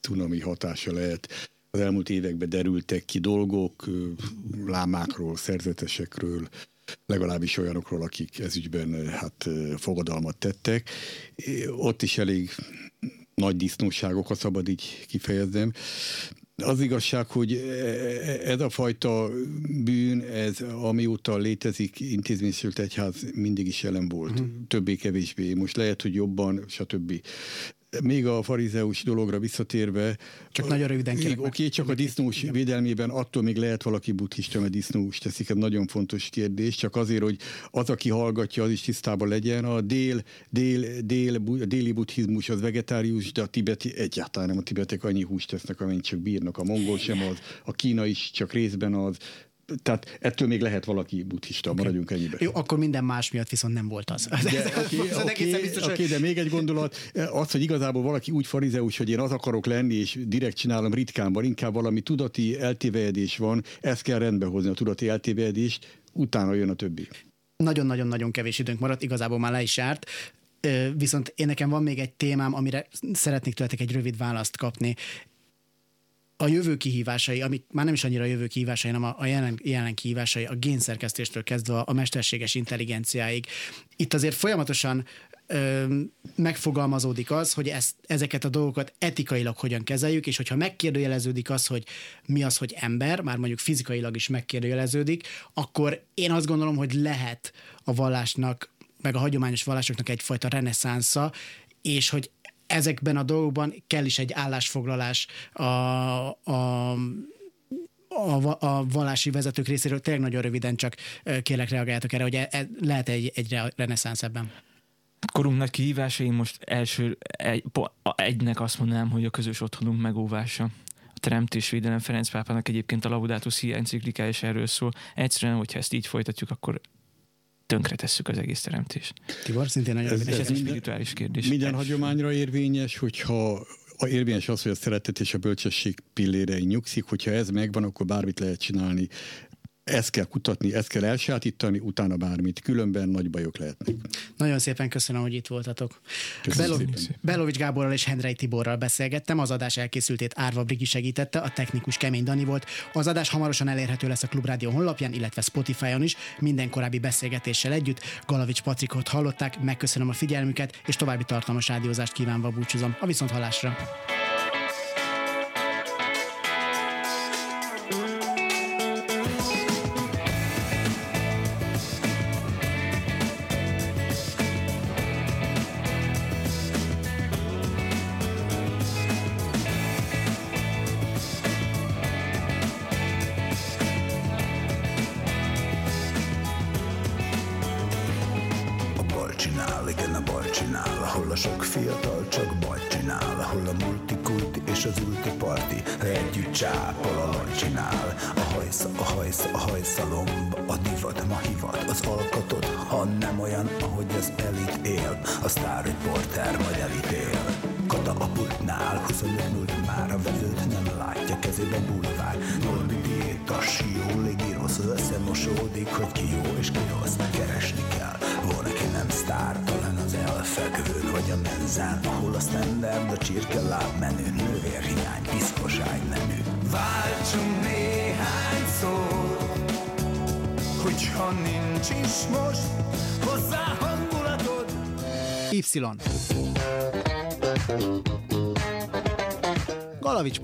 tunami hatása lehet. Az elmúlt években derültek ki dolgok, lámákról, szerzetesekről, legalábbis olyanokról, akik ezügyben hát fogadalmat tettek. Ott is elég nagy disznóságokat szabad így kifejezem. Az igazság, hogy e, e, ez a fajta bűn, ez amióta létezik intézményesült egyház mindig is jelen volt. Uh-huh. Többé-kevésbé. Most lehet, hogy jobban, stb. Még a farizeus dologra visszatérve. Csak nagyon röviden kérek. Oké, okay, csak a disznós igen. védelmében attól még lehet valaki buddhista, mert disznós teszik, ez nagyon fontos kérdés, csak azért, hogy az, aki hallgatja, az is tisztában legyen. A dél, dél, dél, a déli buddhizmus az vegetárius, de a tibeti egyáltalán nem a tibetek annyi húst tesznek, amennyit csak bírnak. A mongol sem az, a kína is csak részben az, tehát ettől még lehet valaki buddhista, okay. maradjunk ennyiben. Jó, akkor minden más miatt viszont nem volt az. De, okay, okay, okay, de még egy gondolat, az, hogy igazából valaki úgy farizeus, hogy én az akarok lenni, és direkt csinálom ritkánban, inkább valami tudati eltévejedés van, ezt kell rendbe hozni, a tudati eltévejedést, utána jön a többi. Nagyon-nagyon-nagyon kevés időnk maradt, igazából már le is járt. Viszont én nekem van még egy témám, amire szeretnék tőletek egy rövid választ kapni a jövő kihívásai, amik már nem is annyira a jövő kihívásai, hanem a, a jelen, jelen kihívásai, a génszerkesztéstől kezdve a mesterséges intelligenciáig. Itt azért folyamatosan ö, megfogalmazódik az, hogy ezt, ezeket a dolgokat etikailag hogyan kezeljük, és hogyha megkérdőjeleződik az, hogy mi az, hogy ember, már mondjuk fizikailag is megkérdőjeleződik, akkor én azt gondolom, hogy lehet a vallásnak, meg a hagyományos vallásoknak egyfajta reneszánsza, és hogy ezekben a dolgokban kell is egy állásfoglalás a, a a, a vallási vezetők részéről tényleg nagyon röviden csak kérlek reagáljatok erre, hogy e, e, lehet egy, egy reneszánsz ebben. Korunk nagy kihívásai most első egy, egynek azt mondanám, hogy a közös otthonunk megóvása. A teremtésvédelem Ferenc pápának egyébként a Laudato Si enciklikája is erről szól. Egyszerűen, hogyha ezt így folytatjuk, akkor tönkretesszük az egész teremtést. Tibor, szintén nagyon Ez- És ez egy minden- spirituális kérdés. Minden hagyományra érvényes, hogyha a érvényes az, hogy a szeretet és a bölcsesség pillérei nyugszik, hogyha ez megvan, akkor bármit lehet csinálni. Ezt kell kutatni, ezt kell elsajátítani, utána bármit. Különben nagy bajok lehetnek. Nagyon szépen köszönöm, hogy itt voltatok. Belo-. Belovics Gáborral és Hendrei Tiborral beszélgettem, az adás elkészültét Árva Brigi segítette, a technikus Kemény Dani volt. Az adás hamarosan elérhető lesz a Klubrádió honlapján, illetve Spotify-on is, minden korábbi beszélgetéssel együtt. Galavics Patrikot hallották, megköszönöm a figyelmüket, és további tartalmas rádiózást kívánva búcsúzom. A viszont hallásra.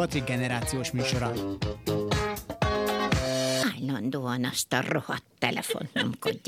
Patrik generációs műsora. Állandóan azt a rohadt telefont nyomkodják.